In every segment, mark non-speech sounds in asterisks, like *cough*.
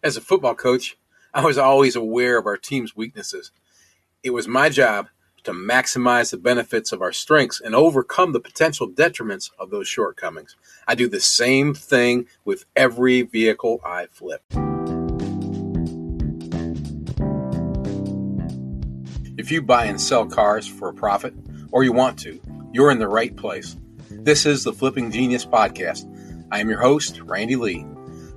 As a football coach, I was always aware of our team's weaknesses. It was my job to maximize the benefits of our strengths and overcome the potential detriments of those shortcomings. I do the same thing with every vehicle I flip. If you buy and sell cars for a profit, or you want to, you're in the right place. This is the Flipping Genius Podcast. I am your host, Randy Lee.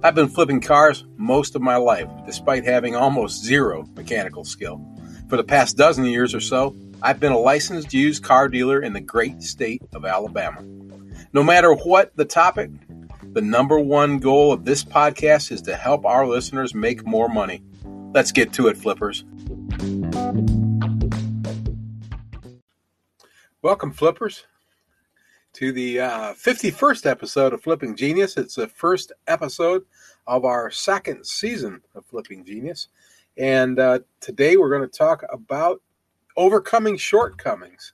I've been flipping cars most of my life, despite having almost zero mechanical skill. For the past dozen years or so, I've been a licensed used car dealer in the great state of Alabama. No matter what the topic, the number one goal of this podcast is to help our listeners make more money. Let's get to it, flippers. Welcome, flippers to the uh, 51st episode of Flipping Genius. It's the first episode of our second season of Flipping Genius. And uh, today we're going to talk about overcoming shortcomings.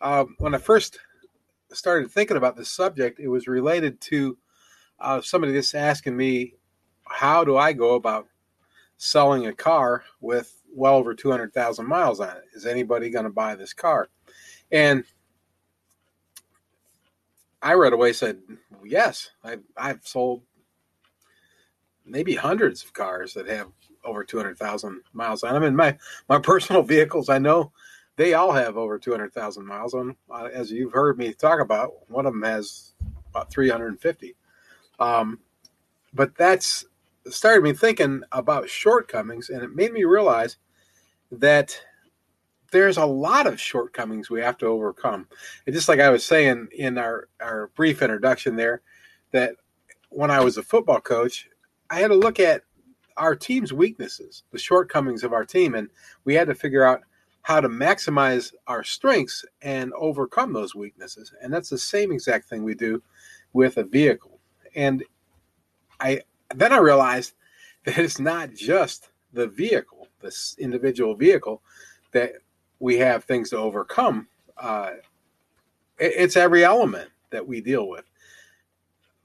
Uh, when I first started thinking about this subject, it was related to uh, somebody just asking me, How do I go about selling a car with well over 200,000 miles on it? Is anybody going to buy this car? And I right away said, yes, I've, I've sold maybe hundreds of cars that have over 200,000 miles on them. And my, my personal *laughs* vehicles, I know they all have over 200,000 miles on uh, As you've heard me talk about, one of them has about 350. Um, but that's started me thinking about shortcomings, and it made me realize that there's a lot of shortcomings we have to overcome. And just like I was saying in our, our brief introduction there, that when I was a football coach, I had to look at our team's weaknesses, the shortcomings of our team, and we had to figure out how to maximize our strengths and overcome those weaknesses. And that's the same exact thing we do with a vehicle. And I then I realized that it's not just the vehicle, this individual vehicle, that we have things to overcome. Uh, it's every element that we deal with.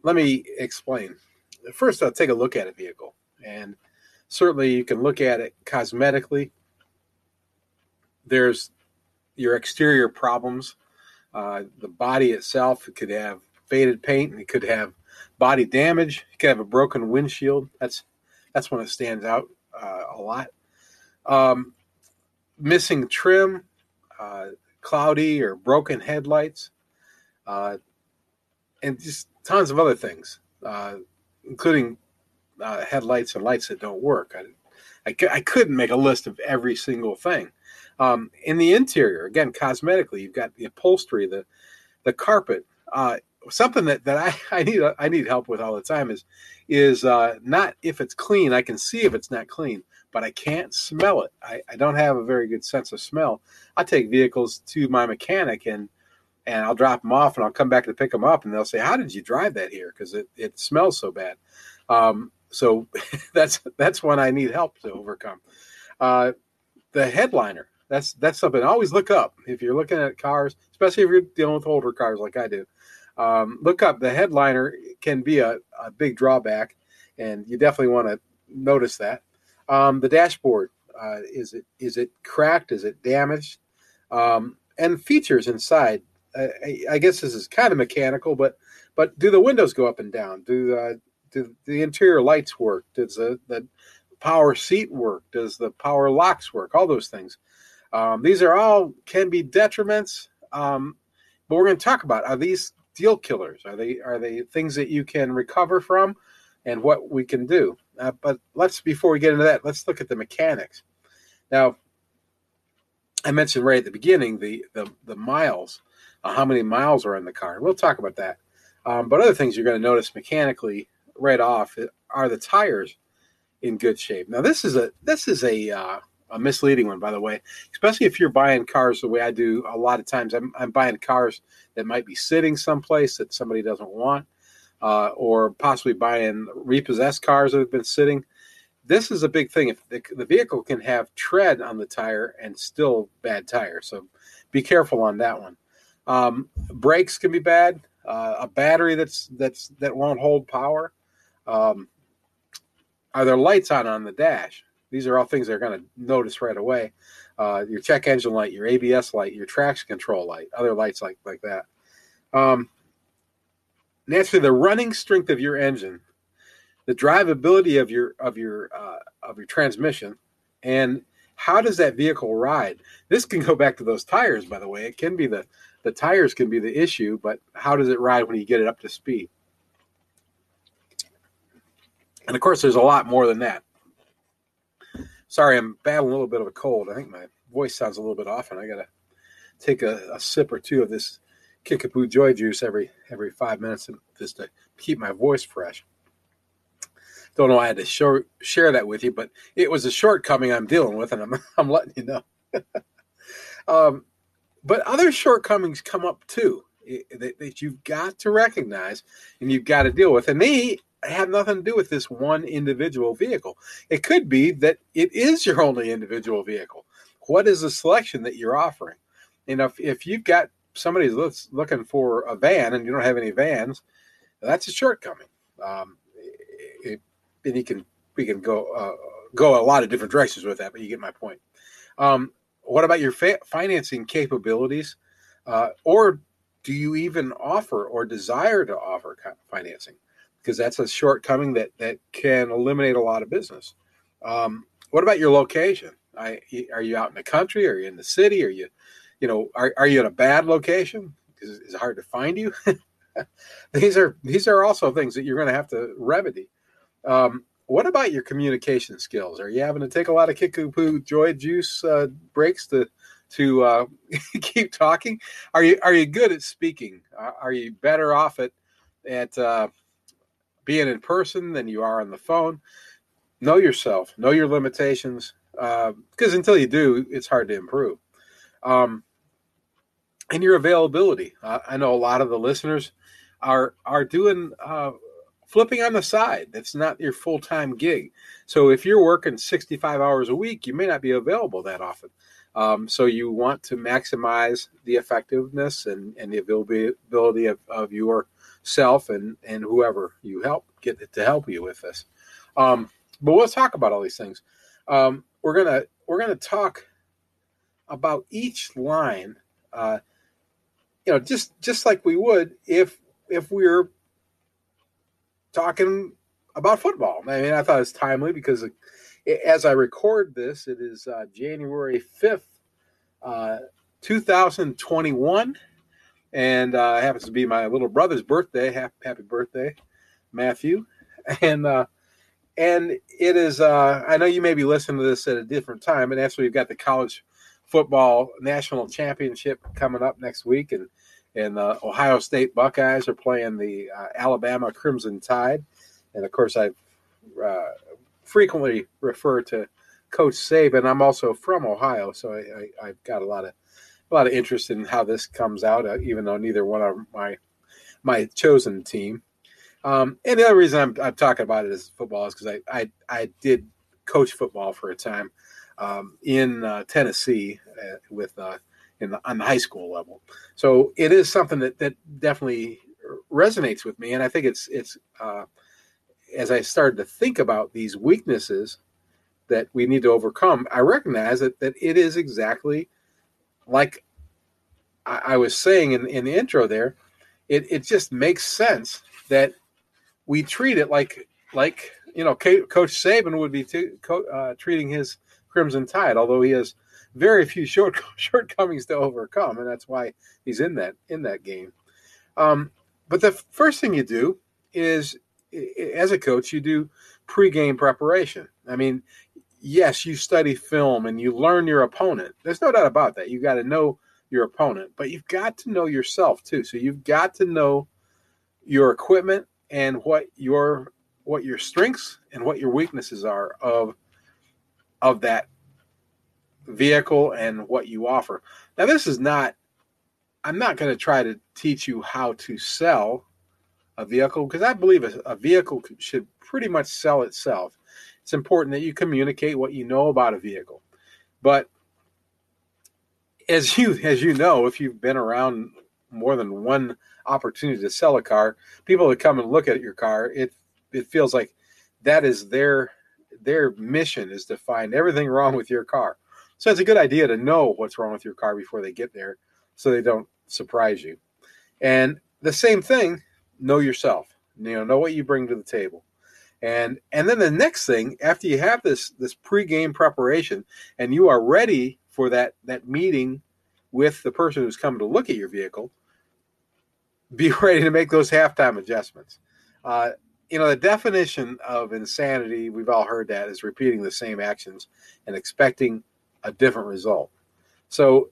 Let me explain. First, I'll take a look at a vehicle, and certainly you can look at it cosmetically. There's your exterior problems. Uh, the body itself could have faded paint, and it could have body damage. It could have a broken windshield. That's that's when it stands out uh, a lot. Um, missing trim, uh, cloudy or broken headlights, uh, and just tons of other things, uh, including uh, headlights and lights that don't work. I, I, I, couldn't make a list of every single thing. Um, in the interior, again, cosmetically, you've got the upholstery, the the carpet. Something that, that I, *laughs* I need I need help with all the time is is uh, not if it's clean. I can see if it's not clean, but I can't smell it. I, I don't have a very good sense of smell. I take vehicles to my mechanic and and I'll drop them off and I'll come back to pick them up and they'll say, "How did you drive that here?" Because it, it smells so bad. Um, so *laughs* that's that's one I need help to overcome. Uh, the headliner. That's that's something always look up if you're looking at cars, especially if you're dealing with older cars like I do. Um, look up the headliner can be a, a big drawback, and you definitely want to notice that. Um, the dashboard uh, is it is it cracked? Is it damaged? Um, and features inside. I, I, guess this is kind of mechanical, but but do the windows go up and down? Do uh, do the interior lights work? Does the, the power seat work? Does the power locks work? All those things. Um, these are all can be detriments, um, but we're going to talk about are these deal killers? Are they are they things that you can recover from, and what we can do? Uh, but let's before we get into that, let's look at the mechanics. Now, I mentioned right at the beginning the the, the miles, uh, how many miles are in the car. We'll talk about that. Um, but other things you're going to notice mechanically right off are the tires in good shape. Now, this is a this is a uh, a misleading one, by the way, especially if you're buying cars the way I do. A lot of times, I'm, I'm buying cars that might be sitting someplace that somebody doesn't want uh, or possibly buying repossessed cars that have been sitting. This is a big thing. If the, the vehicle can have tread on the tire and still bad tire, so be careful on that one. Um, brakes can be bad. Uh, a battery that's that's that won't hold power. Um, are there lights on on the dash? These are all things they're going to notice right away. Uh, your check engine light, your ABS light, your traction control light, other lights like like that. Um, naturally, the running strength of your engine, the drivability of your of your uh, of your transmission, and how does that vehicle ride? This can go back to those tires, by the way. It can be the the tires can be the issue, but how does it ride when you get it up to speed? And of course, there's a lot more than that. Sorry, I'm battling a little bit of a cold. I think my voice sounds a little bit off, and I got to take a, a, sip or two of this Kickapoo Joy Juice every every five minutes just to keep my voice fresh. Don't know why I had to show, share that with you, but it was a shortcoming I'm dealing with, and I'm *laughs* I'm letting you know. *laughs* um, but other shortcomings come up too that, that you've got to recognize and you've got to deal with, and they have nothing to do with this one individual vehicle. It could be that it is your only individual vehicle. What is the selection that you're offering? And if, if you've got somebody looking for a van and you don't have any vans, that's a shortcoming. Um, it, and you can we can go uh, go a lot of different directions with that, but you get my point. Um, what about your fa- financing capabilities, uh, or do you even offer or desire to offer financing? Because that's a shortcoming that that can eliminate a lot of business. Um, what about your location? I, are you out in the country? Are you in the city? Are you, you know, are, are you in a bad location? Is it hard to find you? *laughs* these are these are also things that you're going to have to remedy. Um, what about your communication skills? Are you having to take a lot of Kickapoo Joy Juice uh, breaks to to uh, *laughs* keep talking? Are you are you good at speaking? Are you better off at at uh, being in person than you are on the phone. Know yourself, know your limitations, because uh, until you do, it's hard to improve. Um, and your availability. Uh, I know a lot of the listeners are are doing uh, flipping on the side. That's not your full time gig. So if you're working 65 hours a week, you may not be available that often. Um, so you want to maximize the effectiveness and, and the availability of, of your self and and whoever you help get it to help you with this. Um, but we'll talk about all these things. Um, we're gonna we're gonna talk about each line. Uh, you know, just just like we would if if we are talking about football. I mean, I thought it's timely because as I record this, it is uh, January fifth, uh, two thousand twenty-one and uh, happens to be my little brother's birthday. Happy, birthday, Matthew! *laughs* And uh, and it is. Uh, I know you may be listening to this at a different time, and actually, we've got the college football national championship coming up next week, and and the Ohio State Buckeyes are playing the uh, Alabama Crimson Tide, and of course, I uh, frequently refer to Coach Saban. I'm also from Ohio, so I, I, I've got a lot of a lot of interest in how this comes out, uh, even though neither one of my my chosen team. Um, and the other reason I'm, I'm talking about it is football is because I, I I did coach football for a time um, in uh, Tennessee uh, with uh, in the, on the high school level. So it is something that that definitely resonates with me, and I think it's it's uh, as I started to think about these weaknesses that we need to overcome, I recognize that that it is exactly like I, I was saying in, in the intro there, it, it just makes sense that we treat it like like you know Coach Saban would be t- co- uh, treating his Crimson Tide, although he has very few short *laughs* shortcomings to overcome, and that's why he's in that in that game. Um, but the first thing you do is, as a coach, you do pregame preparation. I mean, yes, you study film and you learn your opponent. There's no doubt about that. You got to know your opponent, but you've got to know yourself too. So you've got to know your equipment and what your what your strengths and what your weaknesses are of of that vehicle and what you offer. Now this is not I'm not going to try to teach you how to sell a vehicle because I believe a, a vehicle should pretty much sell itself it's important that you communicate what you know about a vehicle. But as you as you know, if you've been around more than one opportunity to sell a car, people that come and look at your car, it it feels like that is their their mission is to find everything wrong with your car. So it's a good idea to know what's wrong with your car before they get there so they don't surprise you. And the same thing, know yourself. You know, know what you bring to the table. And and then the next thing, after you have this this pregame preparation and you are ready for that that meeting with the person who's coming to look at your vehicle, be *laughs* ready to make those halftime adjustments. Uh, you know, the definition of insanity, we've all heard that, is repeating the same actions and expecting a different result. So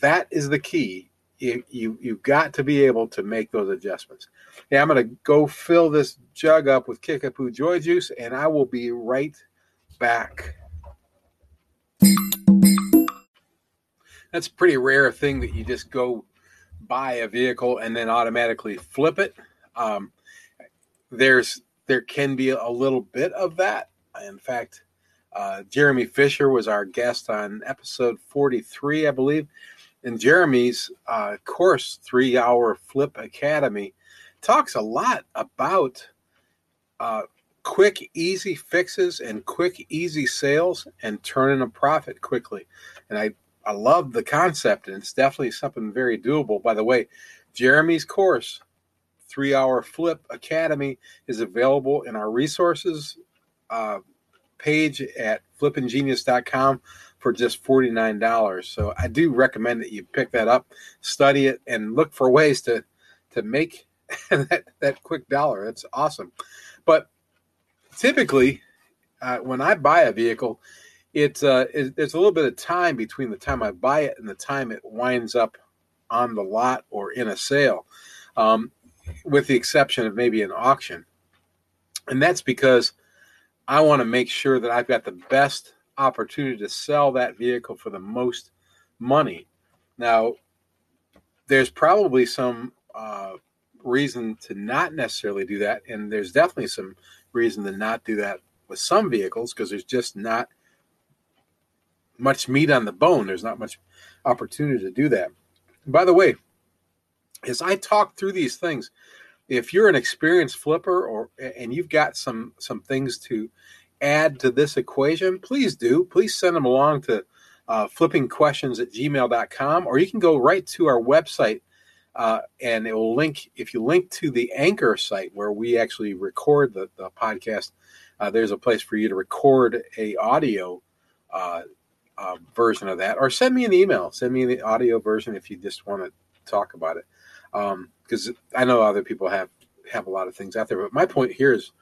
that is the key. You, you you've got to be able to make those adjustments. Yeah, I'm going to go fill this jug up with Kickapoo Joy Juice, and I will be right back. That's a pretty rare thing that you just go buy a vehicle and then automatically flip it. Um, there's there can be a little bit of that. In fact, uh, Jeremy Fisher was our guest on episode 43, I believe. And Jeremy's uh, course, Three Hour Flip Academy, talks a lot about uh, quick, easy fixes and quick, easy sales and turning a profit quickly. And I, I love the concept, and it's definitely something very doable. By the way, Jeremy's course, Three Hour Flip Academy, is available in our resources uh, page at flippinggenius.com for just $49. So I do recommend that you pick that up, study it, and look for ways to to make *laughs* that, that quick dollar. That's awesome. But typically, uh, when I buy a vehicle, it's uh, it, there's a little bit of time between the time I buy it and the time it winds up on the lot or in a sale, um, with the exception of maybe an auction. And that's because I want to make sure that I've got the best opportunity to sell that vehicle for the most money. Now, there's probably some uh, reason to not necessarily do that, and there's definitely some reason to not do that with some vehicles because there's just not much meat on the bone. There's not much opportunity to do that. By the way, as I talk through these things, if you're an experienced flipper or and you've got some some things to add to this equation, please do. Please send them along to uh, flippingquestions at gmail.com, or you can go right to our website uh, and it will link, if you link to the Anchor site where we actually record the, the podcast, uh, there's a place for you to record a audio uh, uh, version of that, or send me an email. Send me the audio version if you just want to talk about it because um, I know other people have have a lot of things out there. But my point here is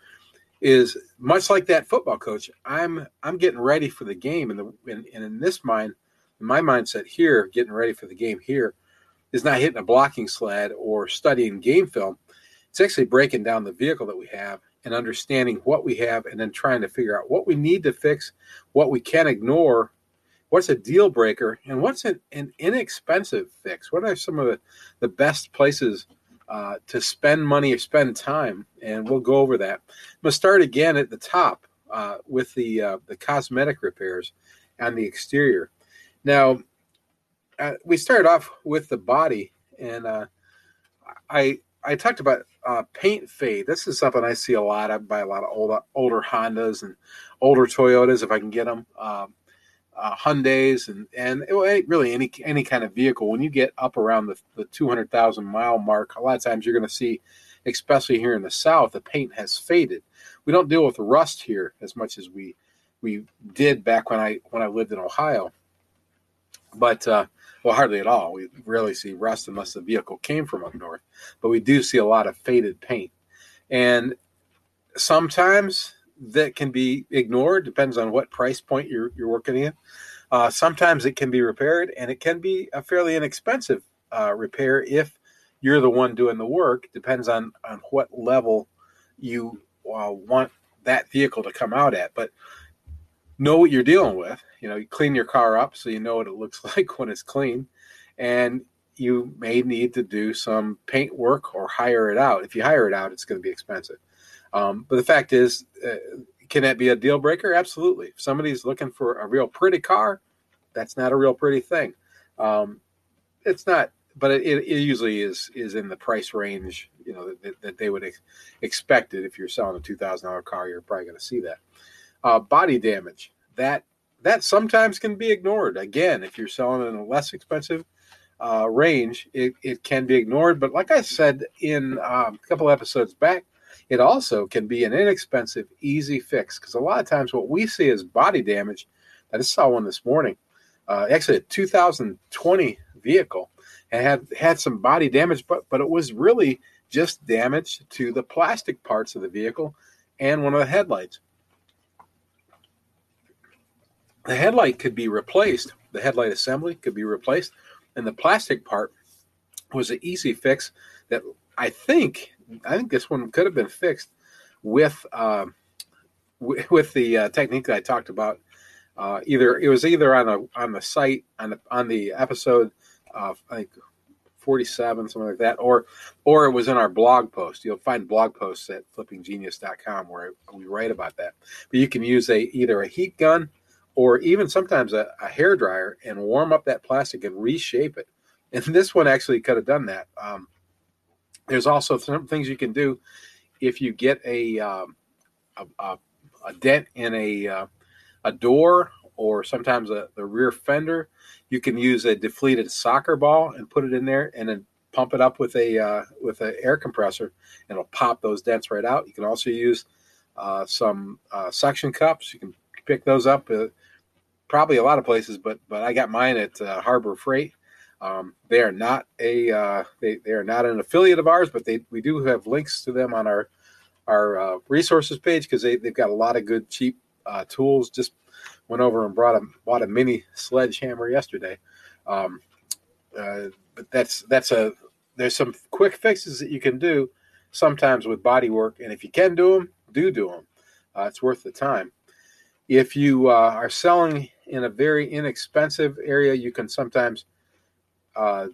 is much like that football coach. I'm I'm getting ready for the game, and the and, and in this mind, in my mindset here, getting ready for the game here is not hitting a blocking sled or studying game film. It's actually breaking down the vehicle that we have and understanding what we have, and then trying to figure out what we need to fix, what we can ignore, what's a deal breaker and what's an, an inexpensive fix what are some of the, the best places uh, to spend money or spend time and we'll go over that. I'm to start again at the top uh, with the uh, the cosmetic repairs on the exterior. Now uh, we started off with the body and uh, i i talked about paint fade. This is something i see a lot. I buy a lot of old, older hondas and older toyotas if i can get them um, uh, Hyundai's and and really any any kind of vehicle. When you get up around the, the 200,000 mile mark, a lot of times you're going to see, especially here in the South, the paint has faded. We don't deal with rust here as much as we we did back when I when I lived in Ohio. But uh, well, hardly at all. We rarely see rust unless the vehicle came from up north. But we do see a lot of faded paint, and sometimes that can be ignored. Depends on what price point you're you're working in. Uh, sometimes it can be repaired, and it can be a fairly inexpensive uh, repair if you're the one doing the work. Depends on on what level you uh, want that vehicle to come out at, but know what you're dealing with. You know, you clean your car up so you know what it looks *laughs* like when it's clean, and you may need to do some paint work or hire it out. If you hire it out, it's going to be expensive. Um, but the fact is, uh, can that be a deal breaker? Absolutely. If somebody's looking for a real pretty car, that's not a real pretty thing. Um, it's not, but it, it, usually is is in the price range, you know, that, that they would ex- expect it. If you're selling a two thousand dollar car, you're probably going to see that. Uh, body damage that that sometimes can be ignored. Again, if you're selling in a less expensive uh, range, it, it can be ignored. But like I said in um, a couple episodes back, it also can be an inexpensive, easy fix because a lot of times what we see is body damage. I just saw one this morning, uh, actually a 2020 vehicle, and had had some body damage, but but it was really just damage to the plastic parts of the vehicle and one of the headlights. The headlight could be replaced. The headlight assembly could be replaced, and the plastic part was an easy fix that I think I think this one could have been fixed with uh, w- with the uh, technique that I talked about. Uh, either it was either on the on the site on the on the episode, of I think 47 something like that, or or it was in our blog post. You'll find blog posts at flippinggenius.com where we write about that. But you can use a either a heat gun or even sometimes a, a hair dryer and warm up that plastic and reshape it. *laughs* And this one actually could have done that. Um, there's also some things you can do if you get a um, a, a, a, dent in a uh, a door or sometimes a, the rear fender. You can use a deflated soccer ball and put it in there, and then pump it up with a uh, with an air compressor, and it'll pop those dents right out. You can also use uh, some uh, suction cups. You can pick those up, uh, probably a lot of places, but but I got mine at uh, Harbor Freight um, they are not a uh, they, they are not an affiliate of ours, but they we do have links to them on our our uh, resources page because they they've got a lot of good cheap uh, tools. Just went over and brought a bought a mini sledgehammer yesterday. Um, uh, but that's that's a there's some quick fixes that you can do sometimes with body work, and if you can do them, do do them. Uh, it's worth the time. If you uh, are selling in a very inexpensive area, you can sometimes uh,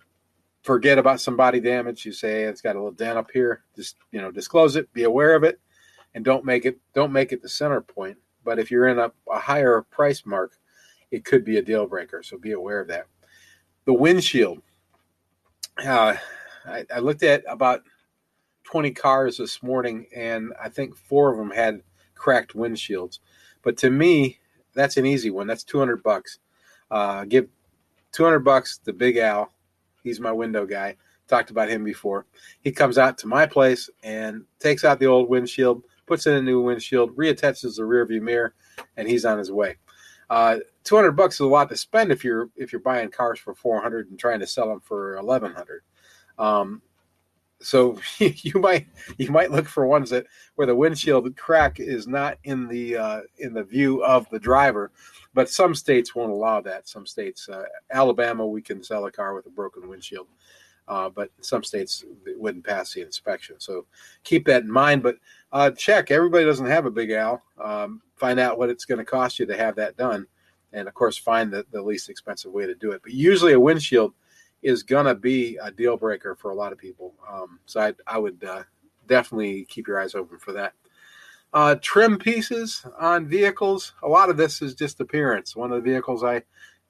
forget about some body damage. You say it's got a little dent up here. Just you know, disclose it. Be aware of it, and don't make it don't make it the center point. But if you're in a, a higher price mark, it could be a deal breaker. So be aware of that. The windshield. Uh, I, I looked at about 20 cars this morning, and I think four of them had cracked windshields. But to me, that's an easy one. That's 200 bucks. Uh, give 200 bucks to Big Al. He's my window guy. Talked about him before. He comes out to my place and takes out the old windshield, puts in a new windshield, reattaches the rearview mirror, and he's on his way. Uh, 200 bucks is a lot to spend if you're if you're buying cars for 400 and trying to sell them for 1100. Um, so *laughs* you might you might look for ones that where the windshield crack is not in the uh, in the view of the driver but some states won't allow that. Some states, uh, Alabama, we can sell a car with a broken windshield, uh, but some states wouldn't pass the inspection. So keep that in mind. But uh, check. Everybody doesn't have a Big Al. Um, find out what it's going to cost you to have that done, and of course, find the, the least expensive way to do it. But usually, a windshield is to be a deal breaker for a lot of people. Um, so I, I would uh, definitely keep your eyes open for that. Uh, trim pieces on vehicles. A lot of this is just appearance. One of the vehicles I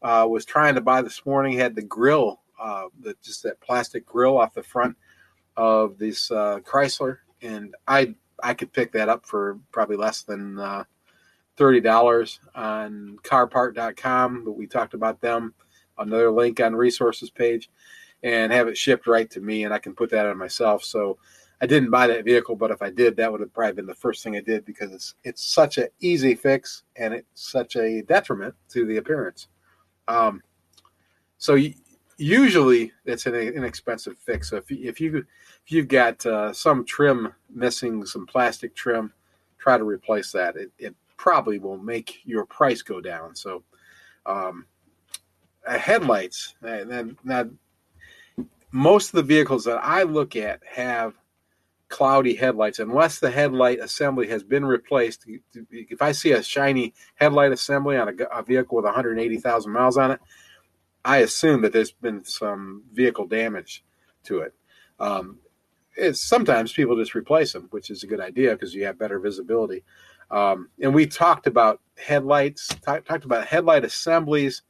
uh, was trying to buy this morning had the grill, uh, the, just that plastic grill off the front of this uh, Chrysler, and I I could pick that up for probably less than uh, thirty dollars on CarPart.com. But we talked about them. Another link on resources page, and have it shipped right to me, and I can put that on myself. So I didn't buy that vehicle, but if I did, that would have probably been the first thing I did because it's it's such an easy fix and it's such a detriment to the appearance. Um, so usually it's an inexpensive fix. So if you, if you if you've got uh, some trim missing, some plastic trim, try to replace that. It, it probably will make your price go down. So um, headlights, and now most of the vehicles that I look at have cloudy headlights. Unless the headlight assembly has been replaced if i see a shiny headlight assembly on a, a vehicle with 180000 miles on it i assume that there's been some vehicle damage to it. Um, it's sometimes people just replace them which is a good idea because you have better visibility. Um, and we talked about headlights t- talked about headlight assemblies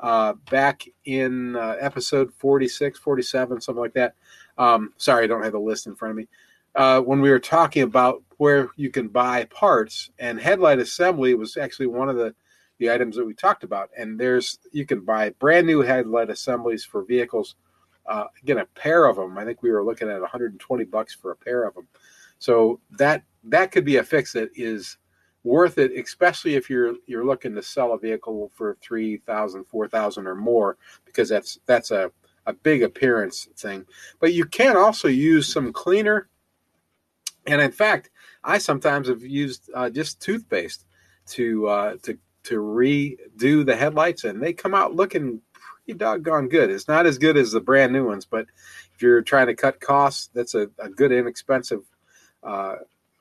uh, back in uh, episode 46 47 something like that um, sorry i don't have the list in front of me uh, when we were talking about where you can buy parts and headlight assembly was actually one of the the items that we talked about. And there's you can buy brand new headlight assemblies for vehicles. Uh, again, a pair of them. I think we were looking at 120 bucks for a pair of them. So that that could be a fix that is worth it, especially if you're you're looking to sell a vehicle for three thousand, four thousand, or more, because that's that's a a big appearance thing. But you can also use some cleaner, and in fact, I sometimes have used uh, just toothpaste to uh, to to redo the headlights, and they come out looking pretty doggone good. It's not as good as the brand new ones, but if you're trying to cut costs, that's a, a good inexpensive uh,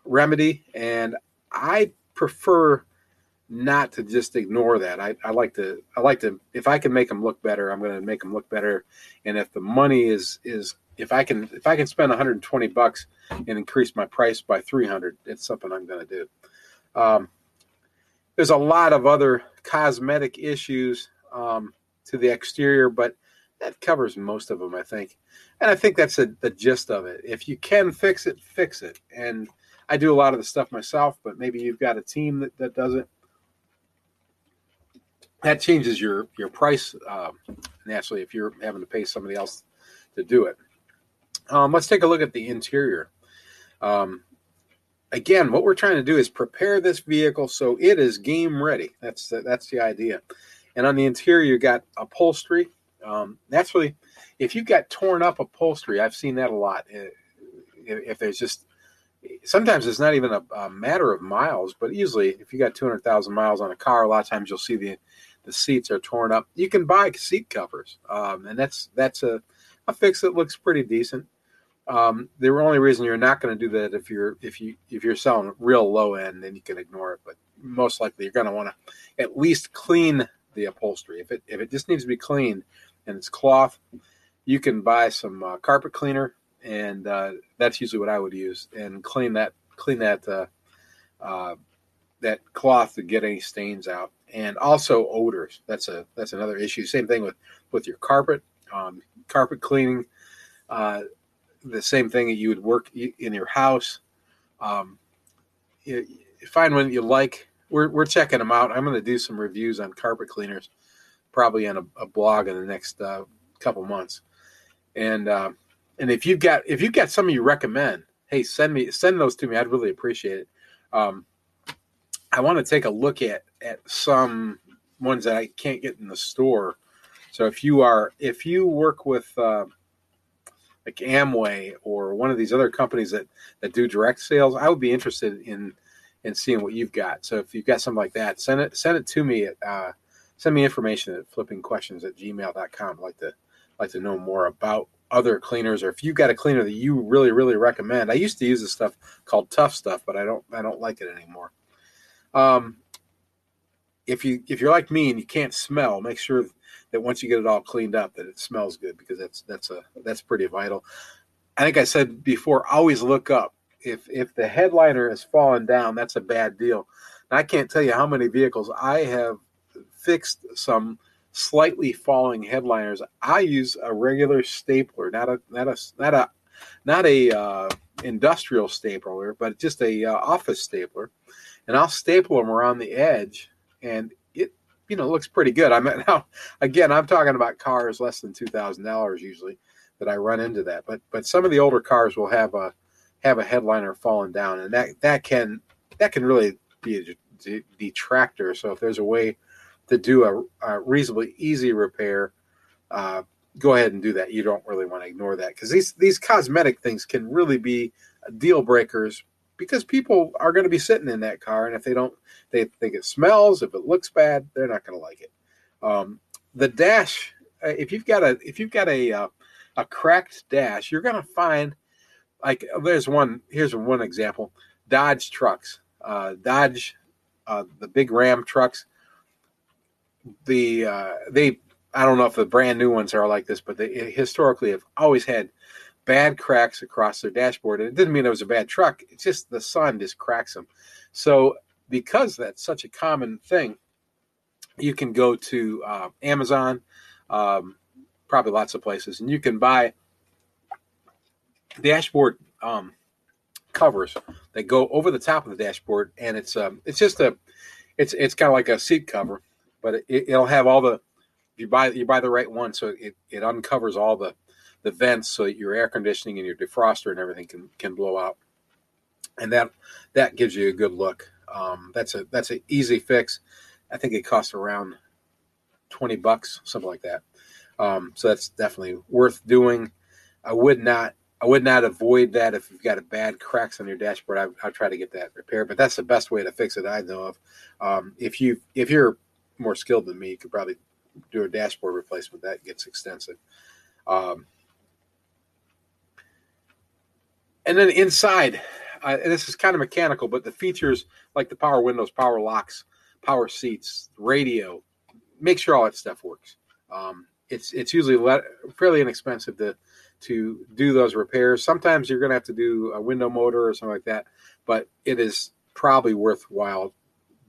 remedy. And I prefer not to just ignore that. I, I, like to I like to if I can make them look better, I'm going to make them look better. And if the money is is if I can if I can spend 120 bucks and increase my price by 300, it's something I'm going to do. Um, there's a lot of other cosmetic issues um, to the exterior, but that covers most of them, I think. And I think that's a, the gist of it. If you can fix it, fix it. And I do a lot of the stuff myself, but maybe you've got a team that, that does it. That changes your your price uh, naturally if you're having to pay somebody else to do it. Um, let's take a look at the interior. Um, again, what we're trying to do is prepare this vehicle so it is game ready. That's the, that's the idea. And on the interior, you got upholstery. Um, naturally, if you've got torn up upholstery, I've seen that a lot. Uh, if, if there's just sometimes it's not even a, a, matter of miles, but easily if you got 200,000 miles on a car, a lot of times you'll see the the seats are torn up. You can buy seat covers, um, and that's that's a, a fix that looks pretty decent. Um, the only reason you're not going to do that if you're if you if you're selling real low end, then you can ignore it. But most likely you're going to want to at least clean the upholstery. If it if it just needs to be cleaned and it's cloth, you can buy some uh, carpet cleaner and uh, that's usually what I would use and clean that clean that uh, uh, that cloth to get any stains out and also odors. That's a that's another issue. Same thing with with your carpet, um, carpet cleaning. Uh, the same thing that you would work in your house. Um, you, you find one you like. We're we're checking them out. I'm going to do some reviews on carpet cleaners, probably on a, a blog in the next uh, couple months. And uh, and if you've got if you've got some you recommend, hey, send me send those to me. I'd really appreciate it. Um, I want to take a look at at some ones that I can't get in the store. So if you are if you work with uh, like Amway or one of these other companies that that do direct sales, I would be interested in in seeing what you've got. So if you've got something like that, send it send it to me at uh, send me information at flippingquestions at gmail.com. I'd like to like to know more about other cleaners or if you've got a cleaner that you really really recommend i used to use this stuff called tough stuff but i don't i don't like it anymore. Um, if you if you're like me and you can't smell make sure that once you get it all cleaned up that it smells good because that's that's a that's pretty vital. I think i said before always look up. If if the headliner has fallen down that's a bad deal. And i can't tell you how many vehicles i have fixed some slightly falling headliners, I use a regular stapler, not a not a not a not a uh, industrial stapler, but just a uh, office stapler, and I'll staple them around the edge, and it you know looks pretty good. I mean, *laughs* now again, I'm talking about cars less than two thousand dollars usually that I run into that, but but some of the older cars will have a have a headliner falling down, and that that can that can really be a detractor. So if there's a way to do a, a reasonably easy repair, uh, go ahead and do that. You don't really want to ignore that because these these cosmetic things can really be deal breakers because people are going to be sitting in that car and if they don't they think it smells if it looks bad they're not going to like it um, the dash uh, if you've got a if you've got a uh, a cracked dash you're going to find like there's one here's one example dodge trucks uh, dodge uh, the big ram trucks the uh, they I don't know if the brand new ones are like this, but they historically have always had bad cracks across their dashboard, and it didn't mean it was a bad truck. It's just the sun just cracks them. So because that's such a common thing, you can go to uh, Amazon, um, probably lots of places, and you can buy dashboard um, covers that go over the top of the dashboard, and it's um, it's just a, it's it's kind of like a seat cover, but it, it'll have all the you buy you buy the right one, so it, it uncovers all the the vents so that your air conditioning and your defroster and everything can can blow out, and that that gives you a good look. Um, that's a that's an easy fix. I think it costs around twenty bucks, something like that. Um, so that's definitely worth doing. I would not I would not avoid that if you've got a bad cracks on your dashboard. I, I'll try to get that repaired, but that's the best way to fix it I know of. Um, if you if you're more skilled than me, could probably do a dashboard replacement. That gets extensive. Um, and then inside, uh, and this is kind of mechanical, but the features like the power windows, power locks, power seats, radio, make sure all that stuff works. Um, it's it's usually le- fairly inexpensive to to do those repairs. Sometimes you're going to have to do a window motor or something like that, but it is probably worthwhile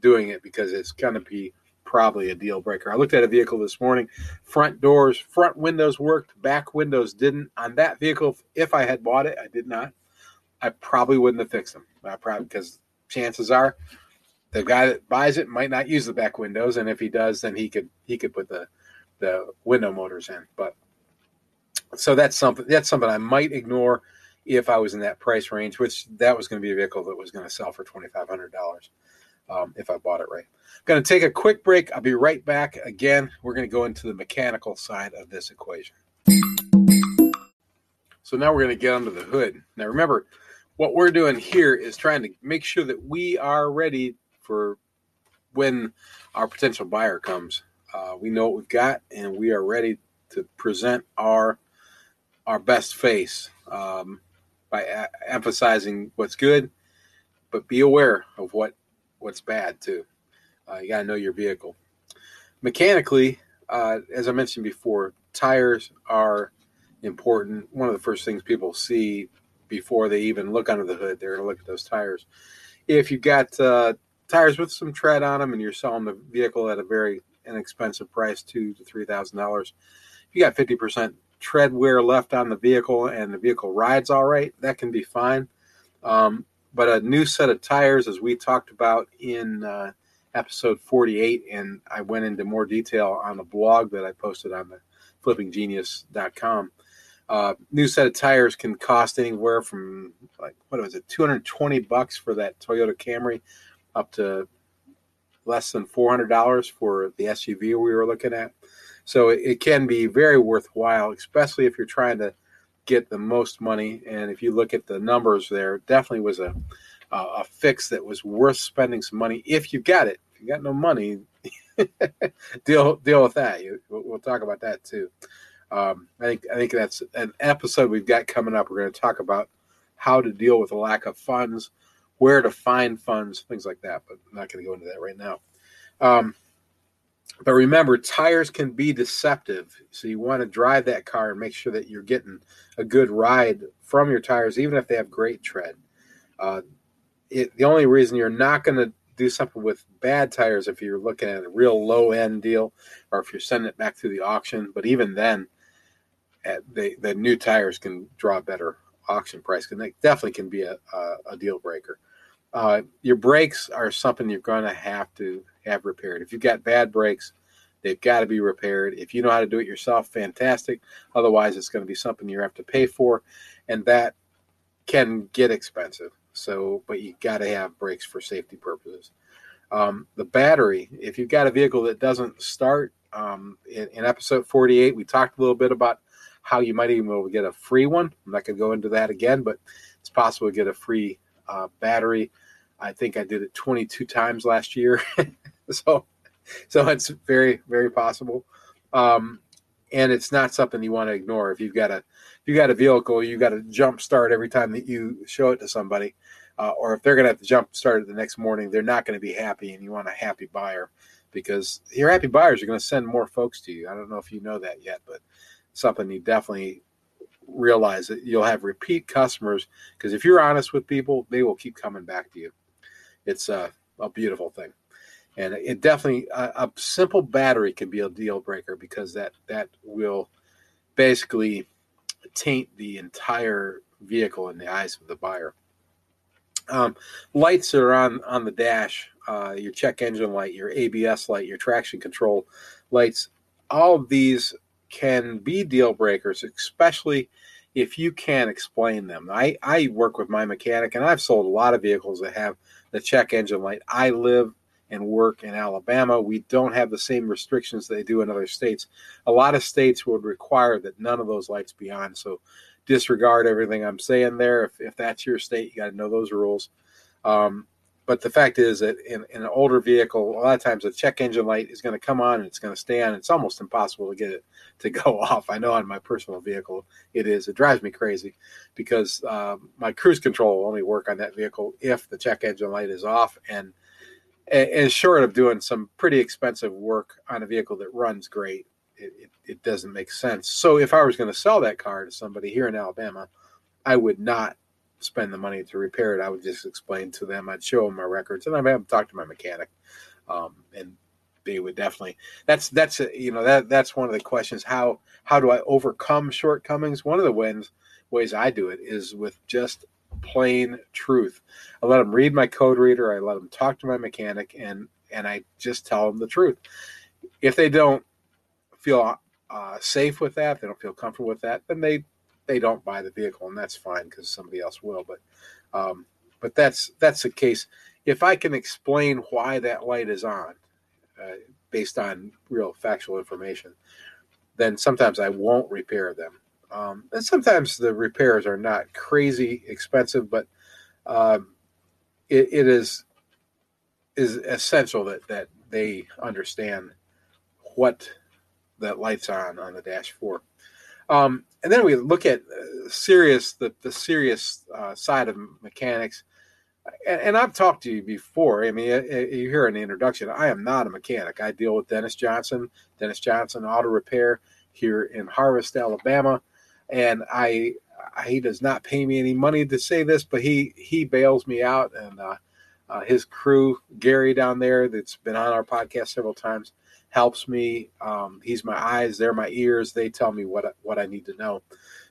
doing it because it's going to be probably a deal breaker. I looked at a vehicle this morning. Front doors, front windows worked, back windows didn't. On that vehicle, if I had bought it, I did not. I probably wouldn't have fixed them. I probably because chances are the guy that buys it might not use the back windows, and if he does, then he could he could put the the window motors in. But so that's something that's something I might ignore if I was in that price range, which that was going to be a vehicle that was going to sell for twenty five hundred dollars um, if I bought it right. I'm going to take a quick break. I'll be right back. Again, we're going to go into the mechanical side of this equation. So now we're going to get under the hood. Now remember, what we're doing here is trying to make sure that we are ready for when our potential buyer comes. Uh, we know what we've got, and we are ready to present our our best face um, by a- emphasizing what's good, but be aware of what what's bad too. Uh, you got to know your vehicle. Mechanically, uh, as I mentioned before, tires are important. One of the first things people see before they even look under the hood, they're going to look at those tires. If you've got uh, tires with some tread on them and you're selling the vehicle at a very inexpensive price, two to three thousand dollars, if you got fifty percent tread wear left on the vehicle and the vehicle rides all right, that can be fine. Um, but a new set of tires, as we talked about in uh, episode 48, and I went into more detail on the blog that I posted on the flippinggenius.com. Uh, new set of tires can cost anywhere from like what was it, 220 bucks for that Toyota Camry, up to less than $400 for the SUV we were looking at. So it, it can be very worthwhile, especially if you're trying to get the most money. And if you look at the numbers there, definitely was a a fix that was worth spending some money if you got it. If you got no money, *laughs* deal deal with that. You, we'll, talk about that too. Um, I think I think that's an episode we've got coming up. We're going to talk about how to deal with a lack of funds, where to find funds, things like that. But I'm not going to go into that right now. Um, but remember, tires can be deceptive. So you want to drive that car and make sure that you're getting a good ride from your tires, even if they have great tread. Uh, it, the only reason you're not going to do something with bad tires if you're looking at a real low end deal or if you're sending it back to the auction. But even then, the the new tires can draw a better auction price, and they definitely can be a, a, a deal breaker. Uh, your brakes are something you're going to have to have repaired. If you've got bad brakes, they've got to be repaired. If you know how to do it yourself, fantastic. Otherwise, it's going to be something you have to pay for, and that can get expensive. So, but you got to have brakes for safety purposes. Um, the battery, if you've got a vehicle that doesn't start, um, in, in, episode 48, we talked a little bit about how you might even be able to get a free one. I'm not going to go into that again, but it's possible to get a free uh, battery. I think I did it 22 times last year. *laughs* so, so it's very, very possible. Um, and it's not something you want to ignore. If you've got a, if you got a vehicle, you got to jump start every time that you show it to somebody, uh, or if they're going to have to jump start it the next morning, they're not going to be happy, and you want a happy buyer because your happy buyers are going to send more folks to you. I don't know if you know that yet, but something you definitely realize that you'll have repeat customers because if you're honest with people, they will keep coming back to you. It's a, a beautiful thing. And it definitely a, a simple battery can be a deal breaker because that that will basically taint the entire vehicle in the eyes of the buyer. Um, lights are on on the dash. Uh, your check engine light, your ABS light, your traction control lights. All of these can be deal breakers, especially if you can't explain them. I, I work with my mechanic, and I've sold a lot of vehicles that have the check engine light. I live and work in Alabama. We don't have the same restrictions they do in other states. A lot of states would require that none of those lights be on. So disregard everything I'm saying there. If, if that's your state, you got to know those rules. Um, but the fact is that in, in, an older vehicle, a lot of times the check engine light is going to come on and it's going to stay on. It's almost impossible to get it to go *laughs* off. I know on my personal vehicle it is. It drives me crazy because uh, my cruise control will only work on that vehicle if the check engine light is off. And, and short of doing some pretty expensive work on a vehicle that runs great, it, it, it doesn't make sense. So if I was going to sell that car to somebody here in Alabama, I would not spend the money to repair it. I would just explain to them. I'd show them my records, and I'd have them talk to my mechanic, um, and they would definitely. That's that's a, you know that that's one of the questions. How how do I overcome shortcomings? One of the ways ways I do it is with just plain truth. I let them read my code reader. I let them talk to my mechanic, and and I just tell them the truth. If they don't feel uh, safe with that, they don't feel comfortable with that, then they they don't buy the vehicle, and that's fine because somebody else will. But um, but that's that's the case. If I can explain why that light is on, uh, based on real factual information, then sometimes I won't repair them. Um, and sometimes the repairs are not crazy expensive, but um, it, it is is essential that that they understand what that light's on on the dash for. Um, and then we look at uh, serious the, the serious uh, side of mechanics. And, and, I've talked to you before. I mean, you hear in the introduction, I am not a mechanic. I deal with Dennis Johnson, Dennis Johnson Auto Repair here in Harvest, Alabama, and I, he does not pay me any money to say this, but he he bails me out, and uh, uh, his crew, Gary down there, that's been on our podcast several times helps me. Um, he's my eyes, they're my ears. They tell me what what I need to know.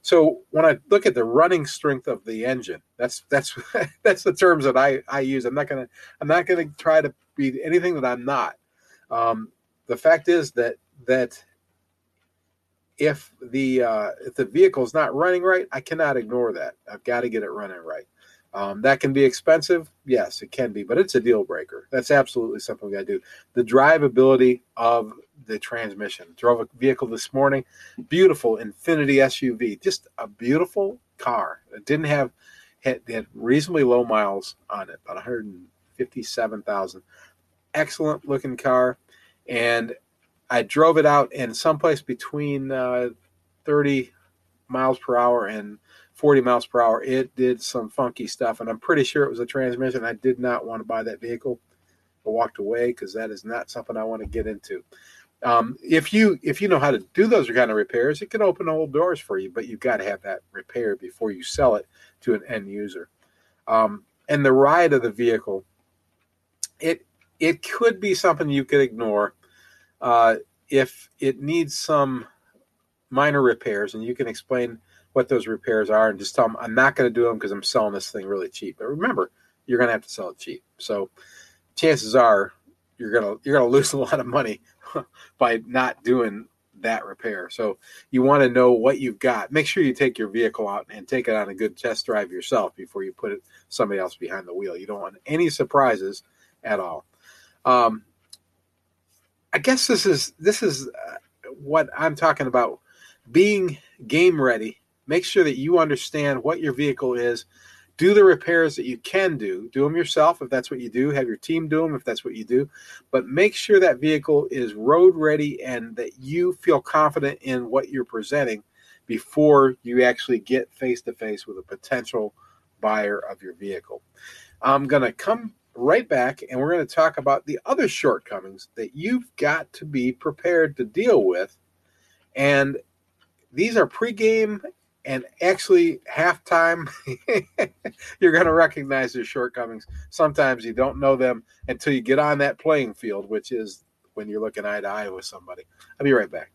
So when I look at the running strength of the engine, that's that's *laughs* that's the terms that I, I use. I'm not gonna I'm not gonna try to be anything that I'm not. Um, the fact is that that if the uh, if the vehicle is not running right, I cannot ignore that. I've got to get it running right. Um, that can be expensive. Yes, it can be, but it's a deal breaker. That's absolutely something we got to do. The drivability of the transmission. Drove a vehicle this morning, beautiful Infiniti SUV, just a beautiful car. It didn't have had, had reasonably low miles on it, about 157,000. Excellent looking car, and I drove it out in someplace between uh, 30 miles per hour and 40 miles per hour. It did some funky stuff, and I'm pretty sure it was a transmission. I did not want to buy that vehicle. I walked away because that is not something I want to get into. Um, if you if you know how to do those kind of repairs, it can open old doors for you, but you've got to have that repair before you sell it to an end user. Um, and the ride of the vehicle, it it could be something you could ignore uh, if it needs some minor repairs, and you can explain what those repairs are and just tell them I'm not going to do them because I'm selling this thing really cheap. But remember, you're going to have to sell it cheap. So chances are you're going to you're going *laughs* to lose a lot of money *laughs* by not doing that repair. So you want to know what you've got. Make sure you take your vehicle out and take it on a good test drive yourself before you put it somebody else behind the wheel. You don't want any surprises at all. Um, I guess this is this is uh, what I'm talking about. Being game ready Make sure that you understand what your vehicle is. Do the repairs that you can do. Do them yourself if that's what you do. Have your team do them if that's what you do. But make sure that vehicle is road ready and that you feel confident in what you're presenting before you actually get face to face with a potential buyer of your vehicle. I'm going to come right back and we're going to talk about the other shortcomings that you've got to be prepared to deal with. And these are pregame and actually halftime *laughs* you're going to recognize their shortcomings sometimes you don't know them until you get on that playing field which is when you're looking eye to eye with somebody i'll be right back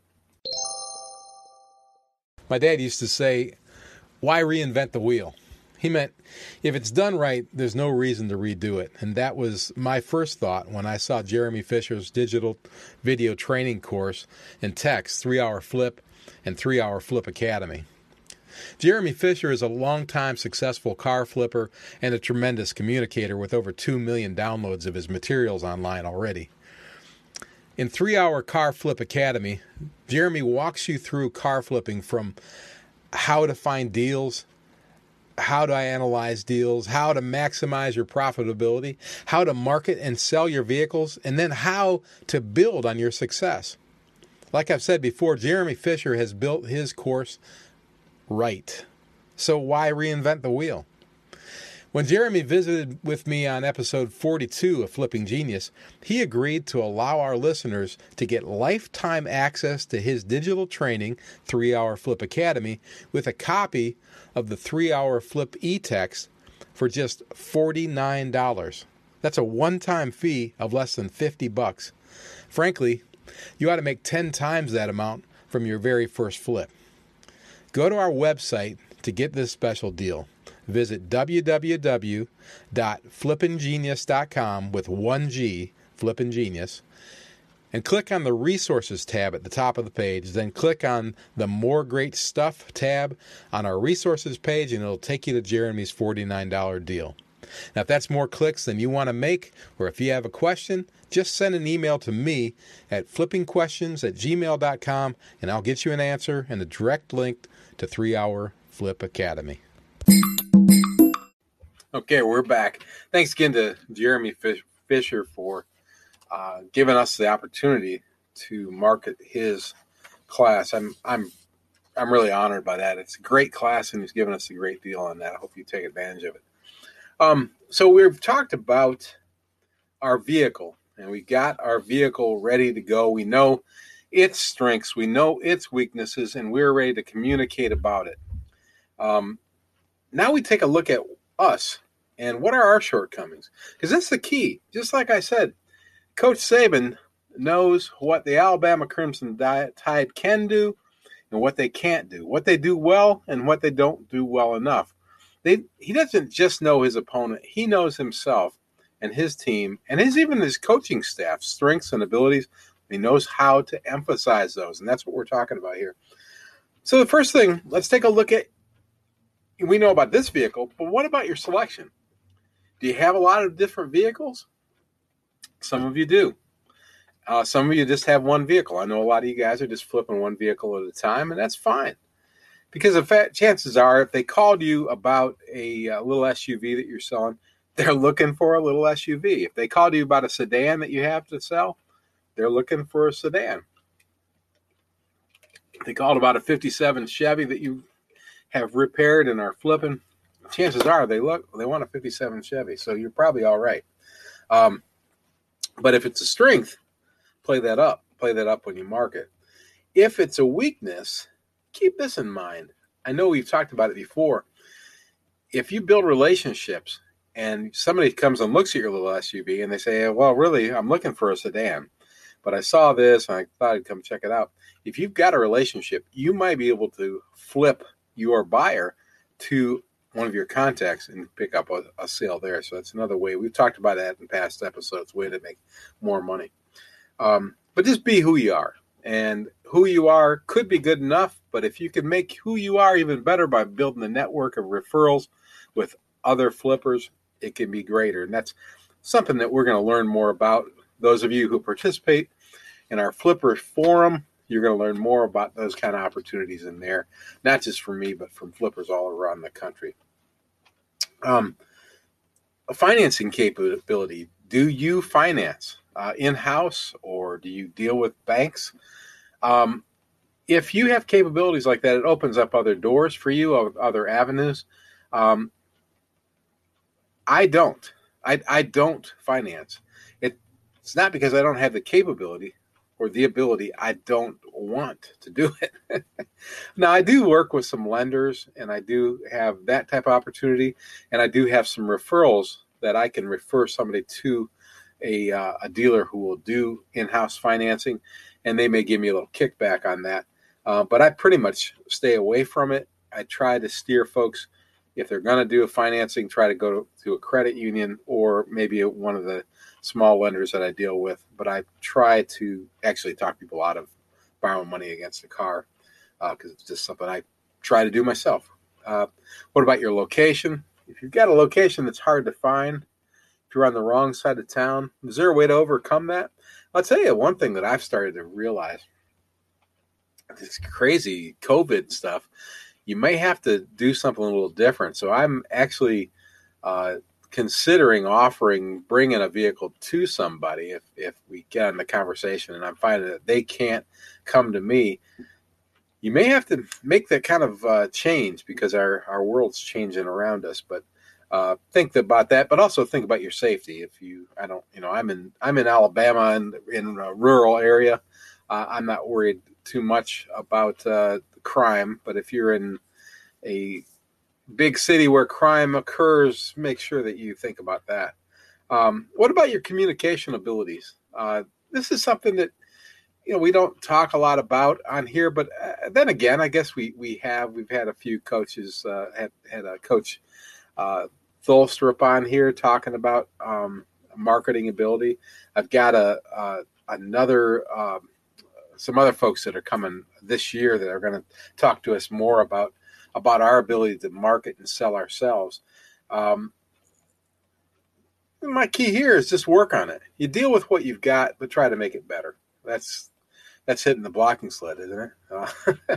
my dad used to say why reinvent the wheel He meant if it's done right, there's no reason to redo it. And that was my first thought when I saw Jeremy Fisher's digital video training course and text, three hour flip and three hour flip academy. Jeremy Fisher is a long-time successful car flipper and a tremendous communicator with over 2 million downloads of his materials online already. In Three Hour Car Flip Academy, Jeremy walks you through car flipping from how to find deals, how to analyze deals, how to maximize your profitability, how to market and sell your vehicles, and then how to build on your success. Like I've said before, Jeremy Fisher has built his course right. So why reinvent the wheel? When Jeremy visited with me on episode 42 of Flipping Genius, he agreed to allow our listeners to get lifetime access to his digital training, 3 Hour Flip Academy, with a copy of the 3 Hour Flip e text for just $49. That's a one time fee of less than 50 bucks. Frankly, you ought to make 10 times that amount from your very first flip. Go to our website to get this special deal visit www.flippinggenius.com with 1G, Flippin' Genius, and click on the Resources tab at the top of the page. Then click on the More Great Stuff tab on our Resources page, and it'll take you to Jeremy's $49 deal. Now, if that's more clicks than you want to make, or if you have a question, just send an email to me at flippingquestions at gmail.com, and I'll get you an answer and a direct link to 3 Hour Flip Academy. Okay, we're back. Thanks again to Jeremy Fisher for uh, giving us the opportunity to market his class. I'm I'm I'm really honored by that. It's a great class, and he's given us a great deal on that. I hope you take advantage of it. Um, so we've talked about our vehicle, and we got our vehicle ready to go. We know its strengths, we know its weaknesses, and we're ready to communicate about it. Um, now we take a look at us and what are our shortcomings? Because that's the key. Just like I said, Coach Saban knows what the Alabama Crimson Tide can do and what they can't do, what they do well and what they don't do well enough. They, he doesn't just know his opponent, he knows himself and his team and his even his coaching staff strengths and abilities. He knows how to emphasize those, and that's what we're talking about here. So the first thing, let's take a look at we know about this vehicle, but what about your selection? Do you have a lot of different vehicles? Some of you do. Uh, some of you just have one vehicle. I know a lot of you guys are just flipping one vehicle at a time, and that's fine. Because the chances are, if they called you about a, a uh, little SUV that you're selling, they're looking for a little SUV. If they called you about a sedan that you have to sell, they're looking for a sedan. They called about a 57 Chevy that you have repaired and are flipping, chances are they look they want a 57 Chevy, so you're probably all right. Um, but if it's a strength, play that up. Play that up when you market. If it's a weakness, keep this in mind. I know we've talked about it before. If you build relationships and somebody comes and looks at your little SUV and they say, "Well, really, I'm looking for a sedan." But I saw this and I thought I'd come check it out. If you've got a relationship, you might be able to flip your buyer to one of your contacts and pick up a, a, sale there. So that's another way. We've talked about that in past episodes, way to make more money. Um, but just be who you are. And who you are could be good enough, but if you can make who you are even better by building a network of referrals with other flippers, it can be greater. And that's something that we're going to learn more about. Those of you who participate in our Flipper Forum, you're going to learn more about those kind of opportunities in there, not just from me, but from flippers all around the country. Um, financing capability. Do you finance uh, in house or do you deal with banks? Um, if you have capabilities like that, it opens up other doors for you, other avenues. Um, I don't. I, I don't finance. It, it's not because I don't have the capability or the ability. I don't want to do it. *laughs* now, I do work with some lenders and I do have that type of opportunity. And I do have some referrals that I can refer somebody to a, uh, a dealer who will do in house financing. And they may give me a little kickback on that. Uh, but I pretty much stay away from it. I try to steer folks if they're going to do a financing, try to go to, to a credit union or maybe one of the small lenders that I deal with. But I try to actually talk people out of borrowing money against a car because uh, it's just something I try to do myself. Uh, what about your location? If you've got a location that's hard to find, if you're on the wrong side of town, is there a way to overcome that? I'll tell you one thing that I've started to realize this crazy COVID stuff, you may have to do something a little different. So I'm actually uh, considering offering bringing a vehicle to somebody if if we get in the conversation and I'm finding that they can't come to me. You may have to make that kind of uh, change because our our world's changing around us. But uh, think about that, but also think about your safety. If you, I don't, you know, I'm in I'm in Alabama and in a rural area. Uh, I'm not worried too much about uh, crime, but if you're in a big city where crime occurs, make sure that you think about that. Um, what about your communication abilities? Uh, this is something that you know we don't talk a lot about on here, but uh, then again, I guess we we have we've had a few coaches uh, had had a coach uh, Tholstrup on here talking about um, marketing ability. I've got a uh, another. Um, some other folks that are coming this year that are going to talk to us more about about our ability to market and sell ourselves. Um, my key here is just work on it. You deal with what you've got, but try to make it better. That's that's hitting the blocking sled, isn't it? Uh, *laughs*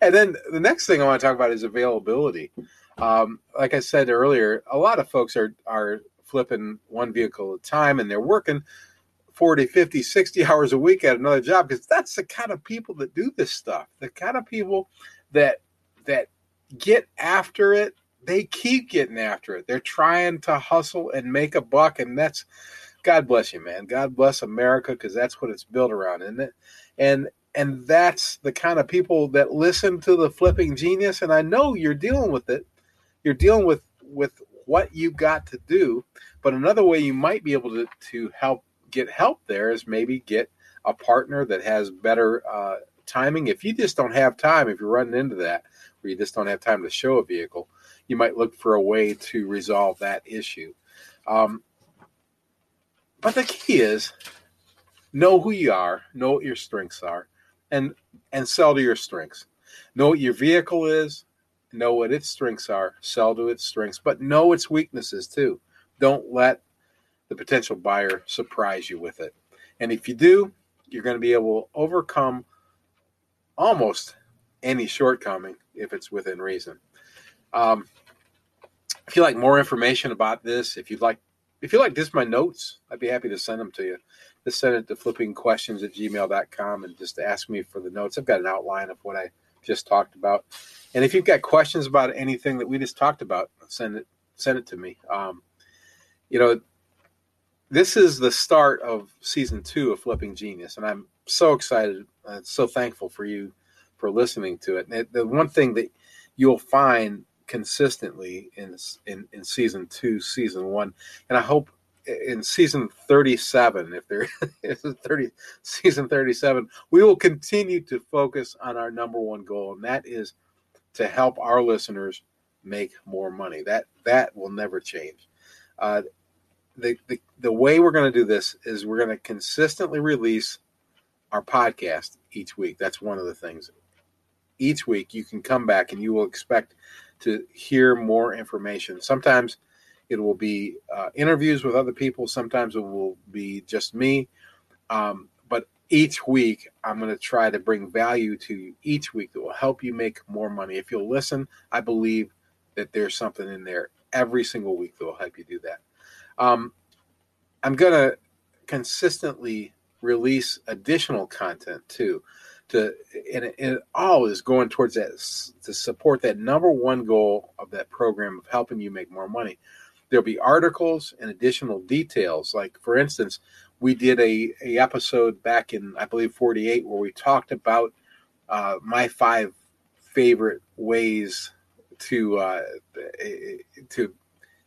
and then the next thing I want to talk about is availability. Um, like I said earlier, a lot of folks are are flipping one vehicle at a time, and they're working 40, 50, 60 *laughs* hours a week at another job because that's the kind of people that do this stuff. The kind of people that that get after it, they keep getting after it. They're trying to hustle and make a buck and that's God bless you, man. God bless America because that's what it's built around, isn't it? And and that's the kind of people that listen to the flipping genius and I know you're dealing with it. You're dealing with with what you got to do, but another way you might be able to to help get help there is maybe get a partner that has better uh, timing. If you just don't have time, if you're running into that, where you just don't have time to show a vehicle, you might look for a way to resolve that issue. Um, but the key is know who you are, know what your strengths are, and and sell to your strengths. Know what your vehicle is, know what its strengths are, sell to its strengths, but know its weaknesses too. Don't let the potential buyer surprise you with it. And if you do, you're going to be able to overcome almost any shortcoming if it's within reason. Um, if you like more information about this, if you'd like, if you like just my notes, I'd be happy to send them to you. Just send it to flippingquestions at gmail.com and just ask me for the notes. I've got an outline of what I just talked about. And if you've got questions about anything that we just talked about, send it send it to me. Um, you know, this is the start of season two of Flipping Genius, and I'm so excited and so thankful for you for listening to it. The one thing that you'll find consistently in, in in season two, season one, and I hope in season 37 if there *laughs* is a 30 season 37 we will continue to focus on our number one goal and that is to help our listeners make more money that that will never change uh, the, the, the way we're going to do this is we're going to consistently release our podcast each week. That's one of the things. Each week, you can come back and you will expect to hear more information. Sometimes it will be uh, interviews with other people, sometimes it will be just me. Um, but each week, I'm going to try to bring value to you each week that will help you make more money. If you'll listen, I believe that there's something in there every single week that will help you do that. Um, I'm going to consistently release additional content too. To and it, and it all is going towards that to support that number one goal of that program of helping you make more money. There'll be articles and additional details. Like for instance, we did a, a episode back in I believe 48 where we talked about uh, my five favorite ways to uh, to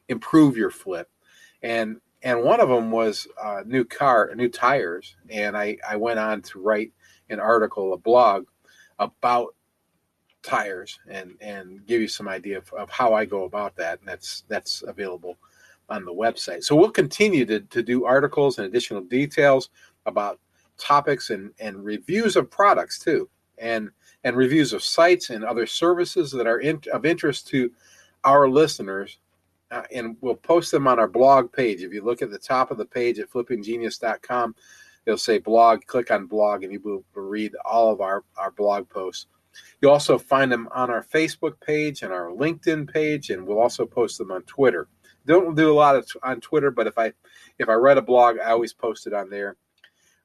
improve your flip and and one of them was uh, new car, new tires, and I I went on to write an article, a blog about tires and and give you some idea of, of how I go about that. And that's that's available on the website. So we'll continue to, to do articles and additional details about topics and, and reviews of products too. And and reviews of sites and other services that are in, of interest to our listeners. Uh, and we'll post them on our blog page. If you look at the top of the page at flippinggenius.com, it'll say blog, click on blog, and you will read all of our, our blog posts. You'll also find them on our Facebook page and our LinkedIn page, and we'll also post them on Twitter. Don't do a lot of t- on Twitter, but if I if I read a blog, I always post it on there.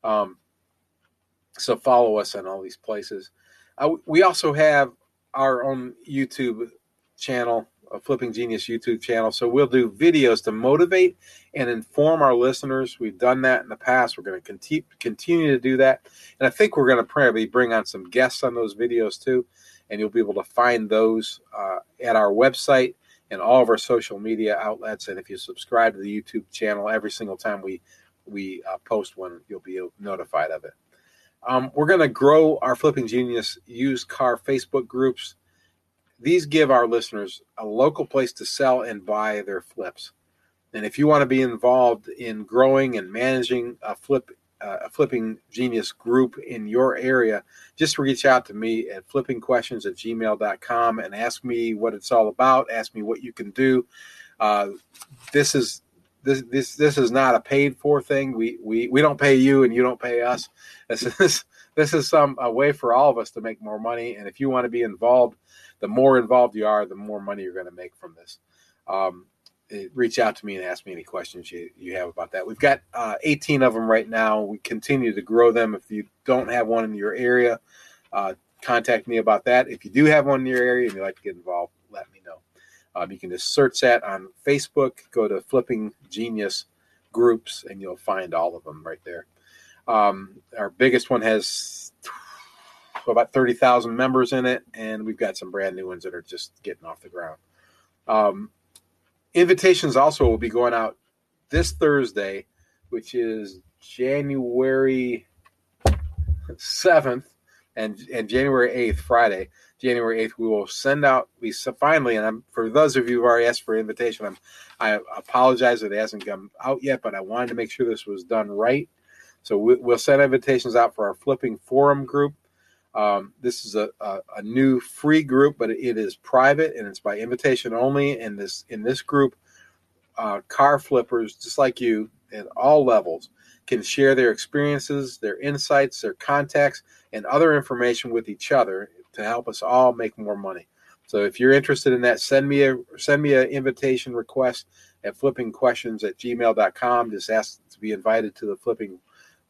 Um, so follow us on all these places. Uh, we also have our own YouTube channel, a Flipping Genius YouTube channel. So we'll do videos to motivate and inform our listeners. We've done that in the past. We're going to continue continue to do that, and I think we're going to probably bring on some guests on those videos too. And you'll be able to find those uh, at our website and all of our social media outlets. And if you subscribe to the YouTube channel, every single time we we uh, post one, you'll be notified of it. Um, we're going to grow our Flipping Genius used car Facebook groups. These give our listeners a local place to sell and buy their flips. And if you want to be involved in growing and managing a flip uh, a flipping genius group in your area, just reach out to me at flippingquestions at gmail.com and ask me what it's all about. Ask me what you can do. Uh, this is this this this is not a paid for thing. We we we don't pay you and you don't pay us. This is *laughs* this is some a way for all of us to make more money. And if you want to be involved, the more involved you are, the more money you're going to make from this. Um, eh, reach out to me and ask me any questions you, you have about that. We've got uh, 18 of them right now. We continue to grow them. If you don't have one in your area, uh, contact me about that. If you do have one in your area and you'd like to get involved, let me know. Um, you can just search that on Facebook, go to Flipping Genius Groups, and you'll find all of them right there. Um, our biggest one has about 30,000 members in it, and we've got some brand new ones that are just getting off the ground. Um, invitations also will be going out this Thursday, which is January 7th, and, and January 8th, Friday. January 8th, we will send out, we finally, and I'm, for those of you who've already asked for invitation, I'm, I apologize that it hasn't come out yet, but I wanted to make sure this was done right. So we, will send invitations out for our flipping forum group. Um, this is a, a, a, new free group, but it is private and it's by invitation only. In this in this group, uh, car flippers, just like you, at all levels, can share their experiences, their insights, their contacts, and other information with each other to help us all make more money. So if you're interested in that, send me a send me an invitation request at flippingquestions at gmail.com. Just ask to be invited to the flipping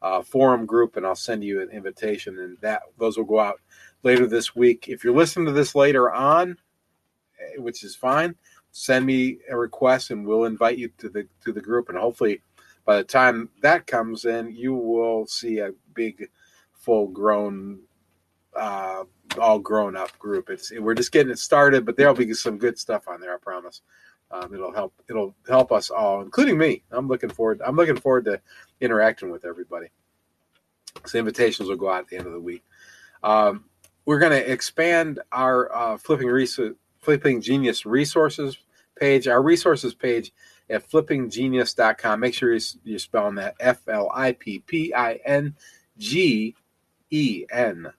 uh, forum group, and I'll send you an invitation, and that those will go out later this week. If you're listening to this later on, eh, which is fine, send me a request, and we'll invite you to the to the group, and hopefully by the time that comes in, you will see a big, full grown uh, all grown up group. It's we're just getting it started, but there'll be some good stuff on there. I promise. Um, it'll help. It'll help us all, including me. I'm looking forward. I'm looking forward to interacting with everybody. So invitations will go out at the end of the week. Um, we're going to expand our uh, flipping flipping genius resources page. Our resources page at flippinggenius.com. Make sure you're spelling that F L I P P I N G E N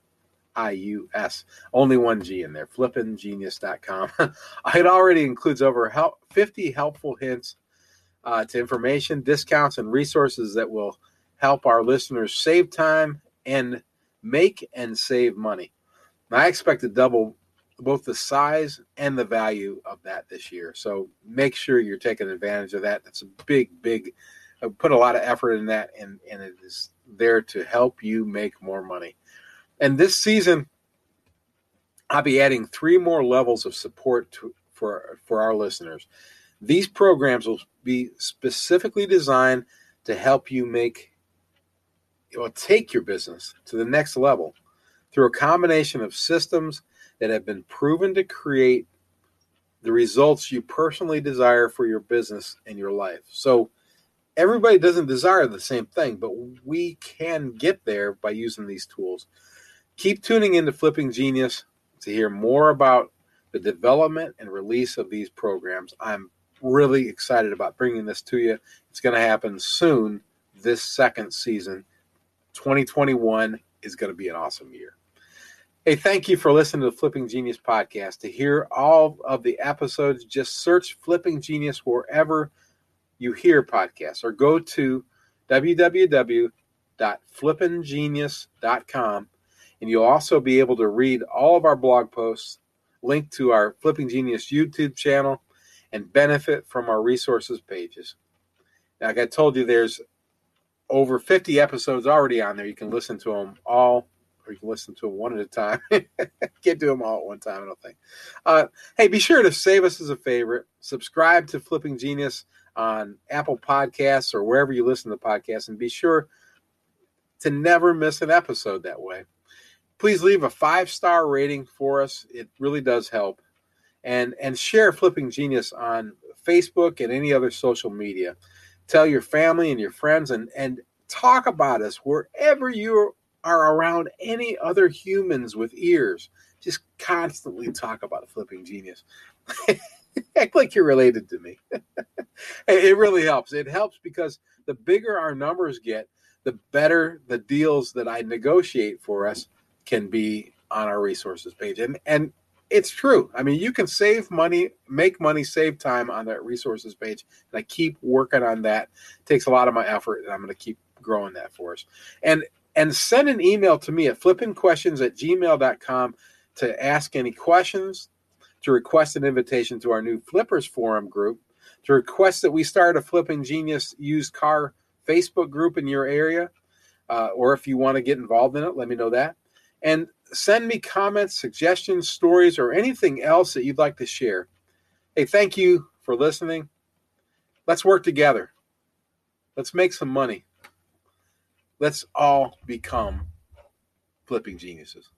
I U S. Only one G in there. Flippinggenius.com. *laughs* it already includes over 50 helpful hints uh, to information, discounts, and resources that will help our listeners save time and make and save money. I expect to double both the size and the value of that this year. So make sure you're taking advantage of that. That's a big, big, I put a lot of effort in that, and, and it is there to help you make more money. And this season, I'll be adding three more levels of support to, for for our listeners. These programs will be specifically designed to help you make or take your business to the next level through a combination of systems that have been proven to create the results you personally desire for your business and your life. So everybody doesn't desire the same thing, but we can get there by using these tools keep tuning into Flipping Genius. to hear more about the development and release of these programs. I'm really excited about bringing this to you. It's going to happen soon this second season. 2021 is going to be an awesome year. Hey, thank you for listening to the Flipping Genius podcast. To hear all of the episodes, just search Flipping Genius wherever you hear podcasts or go to www.flippinggenius.com and you'll also be able to read all of our blog posts, link to our Flipping Genius YouTube channel, and benefit from our resources pages. Now, like I told you, there's over 50 episodes already on there. You can listen to them all or you can listen to them one at a time. *laughs* Can't do them all at one time, I don't think. Uh, hey, be sure to save us as a favorite. Subscribe to Flipping Genius on Apple Podcasts or wherever you listen to podcasts, and be sure to never miss an episode that way. Please leave a five star rating for us. It really does help. And, and share Flipping Genius on Facebook and any other social media. Tell your family and your friends and, and talk about us wherever you are around any other humans with ears. Just constantly talk about flipping genius. *laughs* Act like you're related to me. *laughs* it really helps. It helps because the bigger our numbers get, the better the deals that I negotiate for us can be on our resources page. And and it's true. I mean, you can save money, make money, save time on that resources page. And I keep working on that. It takes a lot of my effort, and I'm going to keep growing that for us. And and send an email to me at flippingquestions at gmail.com to ask any questions, to request an invitation to our new Flippers Forum group, to request that we start a Flipping Genius used car Facebook group in your area, uh, or if you want to get involved in it, let me know that. And send me comments, suggestions, stories, or anything else that you'd like to share. Hey, thank you for listening. Let's work together. Let's make some money. Let's all become flipping geniuses.